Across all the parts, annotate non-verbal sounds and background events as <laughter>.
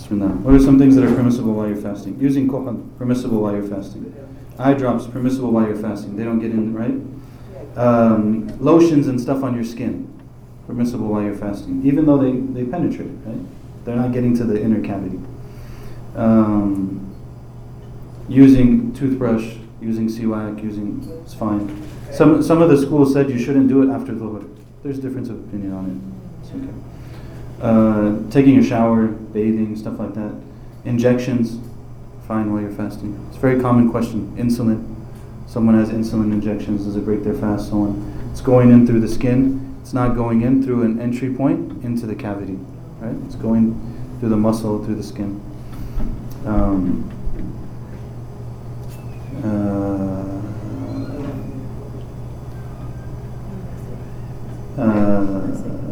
Bismillah. What are some things that are permissible while you're fasting? Using kuhan, permissible while you're fasting. Eye drops, permissible while you're fasting. They don't get in, right? Um, lotions and stuff on your skin, permissible while you're fasting. Even though they, they penetrate, right? They're not getting to the inner cavity. Um, using toothbrush, using siwak, using, it's fine. Some, some of the schools said you shouldn't do it after the dhuhr. There's a difference of opinion on it. It's okay. Uh, taking a shower, bathing, stuff like that. Injections, fine while you're fasting. It's a very common question. Insulin. Someone has insulin injections, does it break their fast? So on. It's going in through the skin. It's not going in through an entry point into the cavity. Right? It's going through the muscle, through the skin. Um, uh, uh,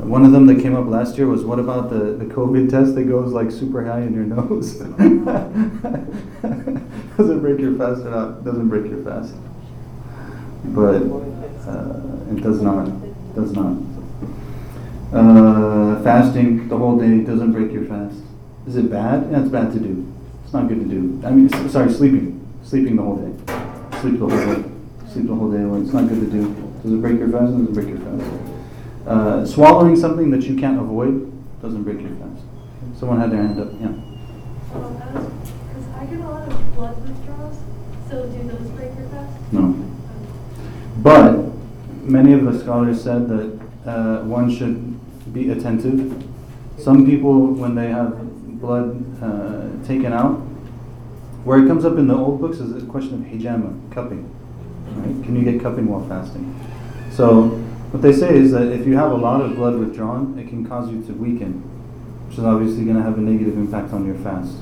one of them that came up last year was what about the, the COVID test that goes like super high in your nose? <laughs> doesn't break your fast or not? Doesn't break your fast. But uh, it does not. Does not. Uh, fasting the whole day doesn't break your fast. Is it bad? Yeah, it's bad to do. It's not good to do. I mean, sorry, sleeping. Sleeping the whole day. Sleep the whole day. Sleep the whole day. It's not good to do. Does it break your fast? Does it break your fast? Uh, swallowing something that you can't avoid doesn't break your fast. Someone had their hand up. Yeah. Because I get a lot of blood withdrawals, so do those break your fast? No. But many of the scholars said that uh, one should be attentive. Some people, when they have blood uh, taken out, where it comes up in the old books is a question of hijama, cupping. Right? Can you get cupping while fasting? So what they say is that if you have a lot of blood withdrawn, it can cause you to weaken, which is obviously going to have a negative impact on your fast.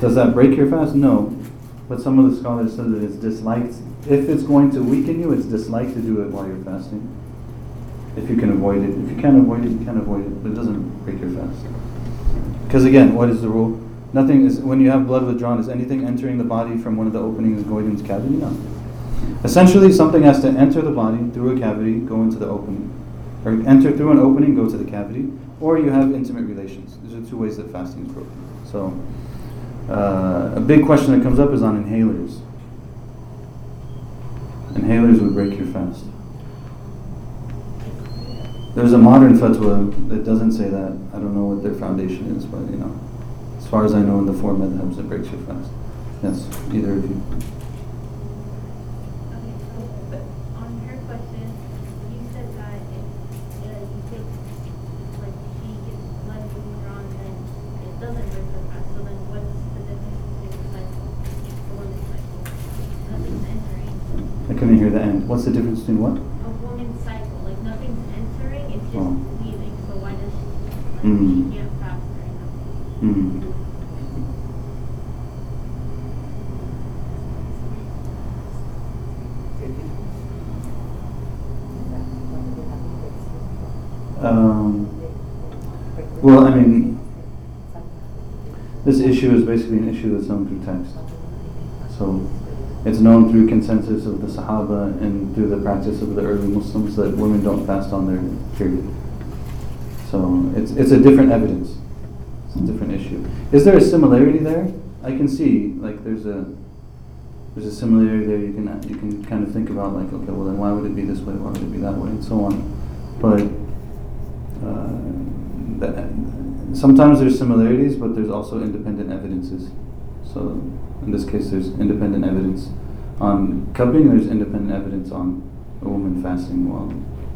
Does that break your fast? No. But some of the scholars said that it's disliked. If it's going to weaken you, it's disliked to do it while you're fasting. If you can avoid it. If you can't avoid it, you can't avoid it, but it doesn't break your fast. Because again, what is the rule? Nothing is, when you have blood withdrawn, is anything entering the body from one of the openings going into cavity? No. Essentially, something has to enter the body through a cavity, go into the opening. Or enter through an opening, go to the cavity. Or you have intimate relations. These are two ways that fasting is broken. So, uh, a big question that comes up is on inhalers. Inhalers would break your fast. There's a modern fatwa that doesn't say that. I don't know what their foundation is, but you know, as far as I know, in the four madhabs, it breaks your fast. Yes, either of you. What's the difference between what? A woman's cycle, like nothing's entering, it's just oh. leaving. So why does she, like, mm. she can't fast during that? Mm. Um, well, I mean, this issue is basically an issue that's known through text. So it's known through consensus of the Sahaba and through the practice of the early Muslims that women don't fast on their period. So it's, it's a different evidence. It's a different issue. Is there a similarity there? I can see like there's a there's a similarity there. You can you can kind of think about like okay, well then why would it be this way? Why would it be that way? And so on. But uh, that, sometimes there's similarities, but there's also independent evidences. So in this case, there's independent evidence on cupping. There's independent evidence on a woman fasting while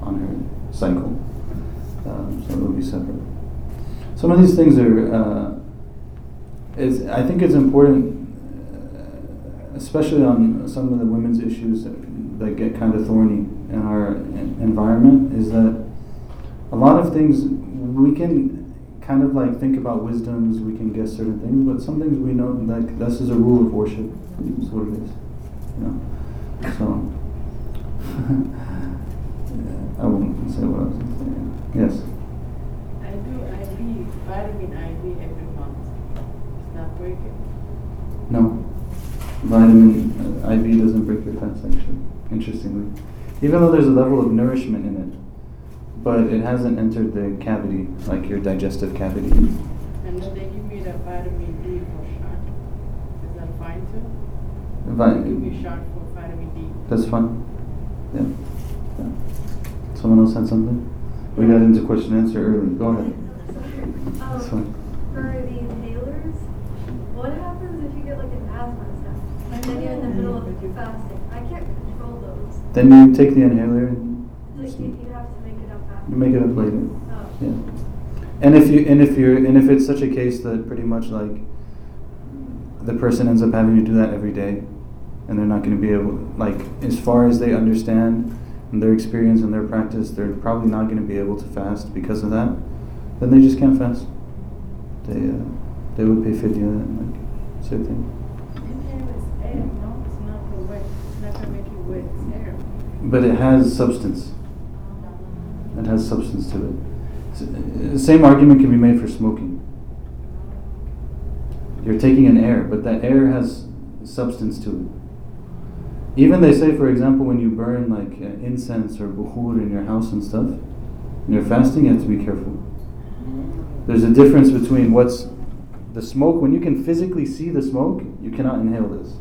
on her cycle. Um, so it will be separate. Some of these things are. Uh, is I think it's important, uh, especially on some of the women's issues that, that get kind of thorny in our environment, is that a lot of things we can kind of like think about wisdoms, we can guess certain things, but some things we know like this is a rule of worship. That's what it is. You know. So yeah, <laughs> I won't say what I was saying. Yes. I do IV, vitamin IV every month. It's not breaking. No. Vitamin uh, IV doesn't break your fast actually, interestingly. Even though there's a level of nourishment in it but it hasn't entered the cavity, like your digestive cavity. And then they give me the vitamin D for shot. Is that fine too? Vi- Give me shot for vitamin D. That's fine. Yeah. yeah. Someone else had something? We got into question and answer early. Go ahead. That's fine. Um, for the inhalers, what happens if you get like an asthma attack and then you're in the middle of fasting? I can't control those. Then you take the inhaler Like you, you make it up after. you make it up later. Oh. Yeah. And if you and if you're and if it's such a case that pretty much like the person ends up having to do that every day and they're not going to be able like as far as they understand and their experience and their practice they're probably not going to be able to fast because of that then they just can't fast they uh, they would pay fidya and like same thing Inhale is air, no? It's not the wet. It's not gonna make you wet. It's air. but it has substance it has substance to it uh, same argument can be made for smoking You're taking an air, but that air has substance to it. Even they say, for example, when you burn like uh, incense or bukhur in your house and stuff, when you're fasting, you have to be careful. There's a difference between what's the smoke, when you can physically see the smoke, you cannot inhale this.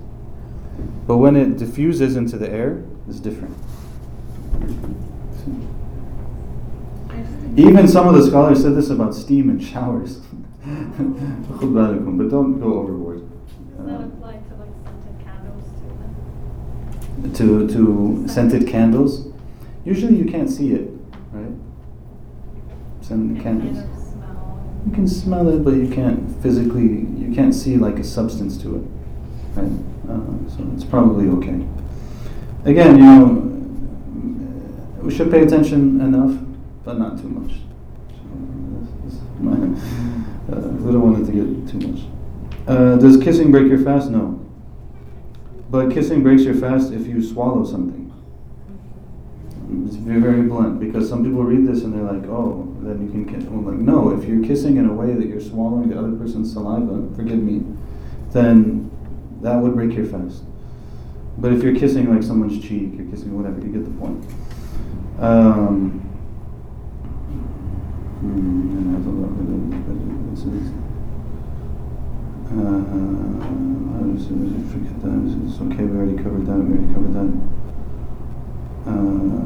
But when it diffuses into the air, it's different. Even some of the scholars said this about steam and showers. but don't go overboard. To, to scented candles. Usually you can't see it, right? Scented candles. You can smell it, but you can't physically, you can't see like a substance to it, right? Uh, so it's probably okay. Again, you know, we should pay attention enough but not too much. <laughs> Uh, we don't want it to get too much. Uh, does kissing break your fast? No. But kissing breaks your fast if you swallow something. It's very, blunt because some people read this and they're like, oh, then you can kiss. Well, like, no, if you're kissing in a way that you're swallowing the other person's saliva, forgive me, then that would break your fast. But if you're kissing like someone's cheek, you're kissing whatever, you get the point. Um, hmm, and I have a lot of this is- uh, I was- was it- forget that. It's- It's okay. We already covered that. We already covered that. Uh,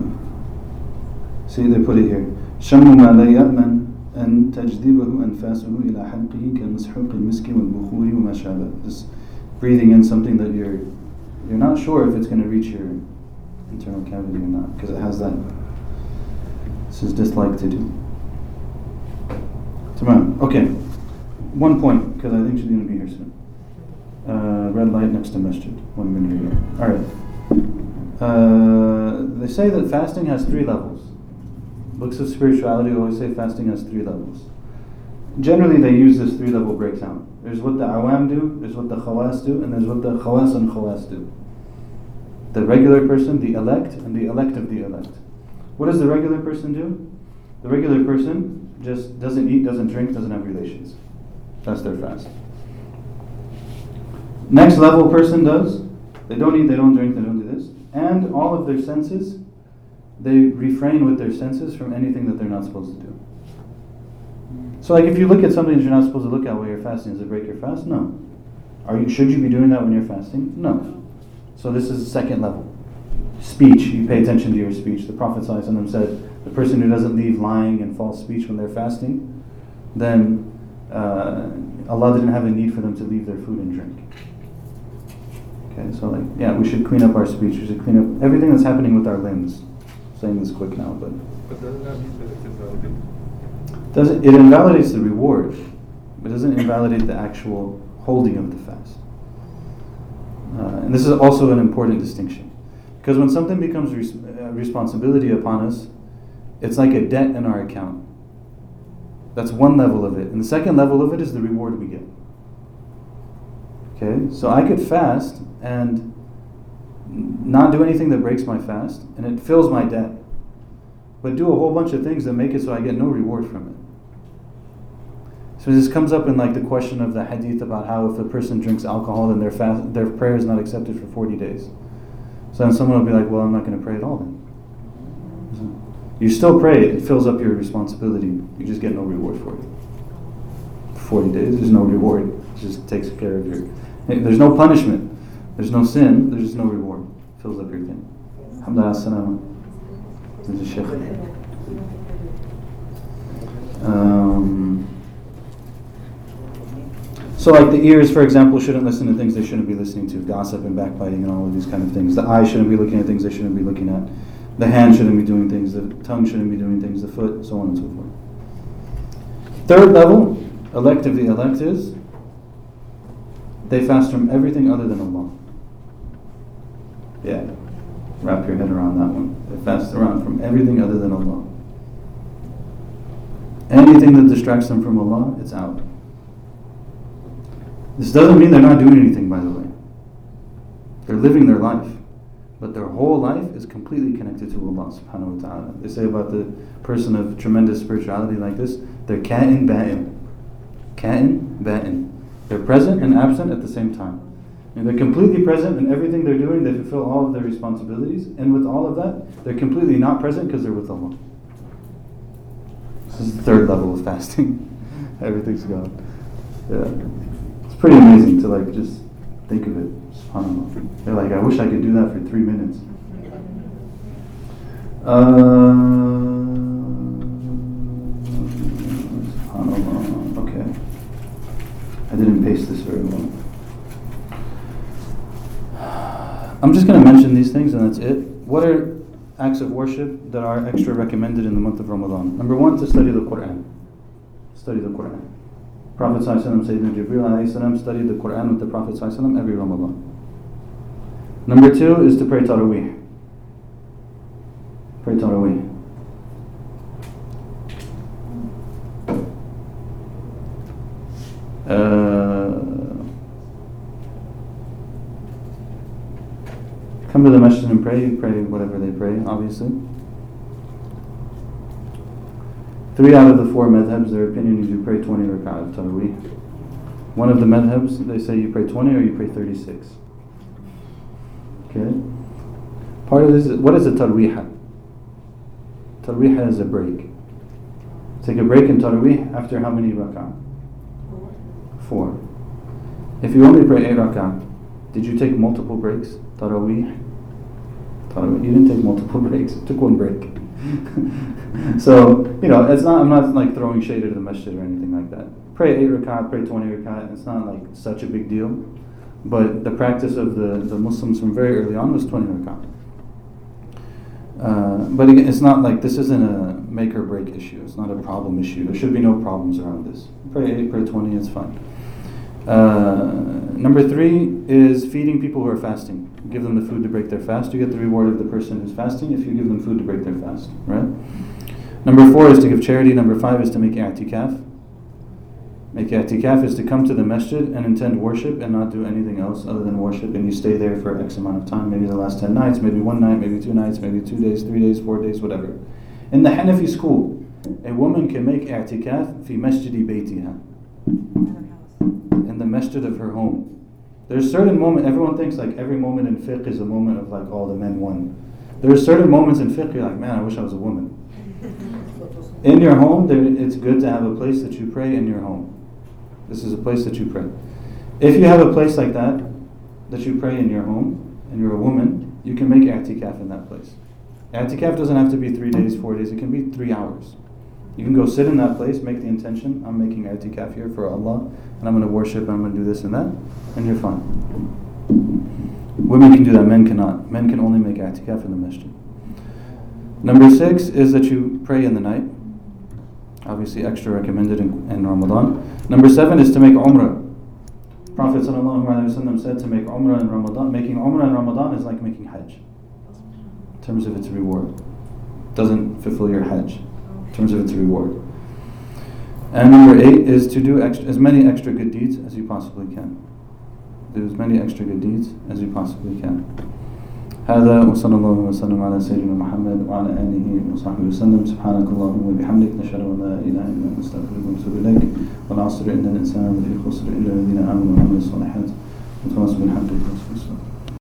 see, they put it here. شم ما لا يأمن أن تجذبه أنفاسه إلى حلقه كمسحوق المسك والبخور وما شابه. Just breathing in something that you're you're not sure if it's going to reach your internal cavity or not because it has that. This is disliked to do. Tamam. Okay. One point because I think she's going to be here soon. Uh, red light next to masjid. One minute ago. All right. Uh, they say that fasting has three levels. Books of spirituality always say fasting has three levels. Generally, they use this three level breakdown. There's what the awam do, there's what the khawas do, and there's what the khawas and khawas do. The regular person, the elect, and the elect of the elect. What does the regular person do? The regular person just doesn't eat, doesn't drink, doesn't have relations. That's their fast. Next level person does. They don't eat, they don't drink, they don't do this. And all of their senses, they refrain with their senses from anything that they're not supposed to do. So, like, if you look at something that you're not supposed to look at while you're fasting, does it break your fast? No. Are you? Should you be doing that when you're fasting? No. So this is the second level. Speech. You pay attention to your speech. The Prophet said, the person who doesn't leave lying and false speech when they're fasting, then uh, Allah didn't have a need for them to leave their food and drink. Okay, so like, yeah, we should clean up our speech. We should clean up everything that's happening with our limbs. I'm saying this quick now, but But doesn't that mean that it's invalidated? does it, it invalidates the reward, but doesn't invalidate the actual holding of the fast. Uh, and this is also an important distinction, because when something becomes res- uh, responsibility upon us, it's like a debt in our account. That's one level of it, and the second level of it is the reward we get. Okay, so I could fast and not do anything that breaks my fast, and it fills my debt but do a whole bunch of things that make it so I get no reward from it. So this comes up in like the question of the hadith about how if a person drinks alcohol then their fast, their prayer is not accepted for 40 days. So then someone will be like, well, I'm not going to pray at all then. You still pray, it fills up your responsibility. You just get no reward for it. 40 days. There's no reward. It just takes care of your. There's no punishment. There's no sin. There's just no reward. It Fills up your thing. Alhamdulillah. Um, so, like the ears, for example, shouldn't listen to things they shouldn't be listening to, gossip and backbiting and all of these kind of things. The eye shouldn't be looking at things they shouldn't be looking at. The hand shouldn't be doing things. The tongue shouldn't be doing things. The foot, so on and so forth. Third level, elect of the elect is they fast from everything other than Allah. Yeah, wrap your head around that one. They fast around from everything other than Allah. Anything that distracts them from Allah, it's out. This doesn't mean they're not doing anything, by the way. They're living their life. But their whole life is completely connected to Allah subhanahu wa ta'ala. They say about the person of tremendous spirituality like this, they're ka'in ba'in. Ka'in ba'in. They're present and absent at the same time. And they're completely present in everything they're doing, they fulfill all of their responsibilities, and with all of that, they're completely not present because they're with Allah. This is the third level of fasting. <laughs> Everything's gone. Yeah. It's pretty amazing to like just think of it. SubhanAllah. They're like, I wish I could do that for three minutes. Uh, Okay. I didn't paste this very well. I'm just going to mention these things and that's it. What are acts of worship that are extra recommended in the month of Ramadan? Number one, to study the Quran. Study the Quran. Prophet Sayyidina Jibreel studied the Quran with the Prophet every Ramadan. Number two is to pray Taraweeh. Pray Taraweeh. Uh, come to the masjid and pray. Pray whatever they pray, obviously. Three out of the four madhabs, their opinion is you pray 20 rak'ah of Taraweeh. One of the madhabs, they say you pray 20 or you pray 36. Okay? Part of this is, what is a tarweeha? Tarweeha is a break. Take a break in tarweeh after how many rak'ah? Four. If you only pray eight rak'ah, did you take multiple breaks? Taraweeh? Taraweeh. You didn't take multiple <laughs> breaks. Took one break. <laughs> so, you know, it's not, I'm not like throwing shade at the masjid or anything like that. Pray eight rakat, pray 20 rakat. It's not like such a big deal. But the practice of the, the Muslims from very early on was 20 rakat. Uh, but again, it's not like this isn't a make or break issue. It's not a problem issue. There should be no problems around this. Pray 8, pray 20, it's fine. Uh, number three is feeding people who are fasting. Give them the food to break their fast. You get the reward of the person who's fasting if you give them food to break their fast, right? Number four is to give charity. Number five is to make i'tikaf. Make i'tikaf is to come to the masjid and intend worship and not do anything else other than worship, and you stay there for X amount of time, maybe the last 10 nights, maybe one night, maybe two nights, maybe two days, three days, four days, whatever. In the Hanafi school, a woman can make i'tikaf fi masjidi baytiha, in the masjid of her home. There's certain moment, everyone thinks like every moment in fiqh is a moment of like all the men won. There are certain moments in fiqh you're like, man, I wish I was a woman. <laughs> In your home, there, it's good to have a place that you pray in your home. This is a place that you pray. If you have a place like that, that you pray in your home, and you're a woman, you can make i'tikaf in that place. I'tikaf doesn't have to be three days, four days, it can be three hours. You can go sit in that place, make the intention, I'm making i'tikaf here for Allah, and I'm going to worship, and I'm going to do this and that, and you're fine. Women can do that, men cannot. Men can only make i'tikaf in the masjid. Number six is that you pray in the night. Obviously, extra recommended in, in Ramadan. Number seven is to make umrah. Prophet ﷺ said to make umrah in Ramadan. Making umrah in Ramadan is like making hajj in terms of its reward. Doesn't fulfill your hajj in terms of its reward. And number eight is to do extra, as many extra good deeds as you possibly can. Do as many extra good deeds as you possibly can. هذا وصلى الله وسلم على سيدنا محمد وعلى آله وصحبه وسلم. سبحانك اللهم وبحمدك نشهد أن لا إله إلا أنت نستغفرك ونتوب إليك. والعصر إن الإنسان لفي خسر إلا الذين آمنوا وعملوا الصالحات. وتواصوا بالحق.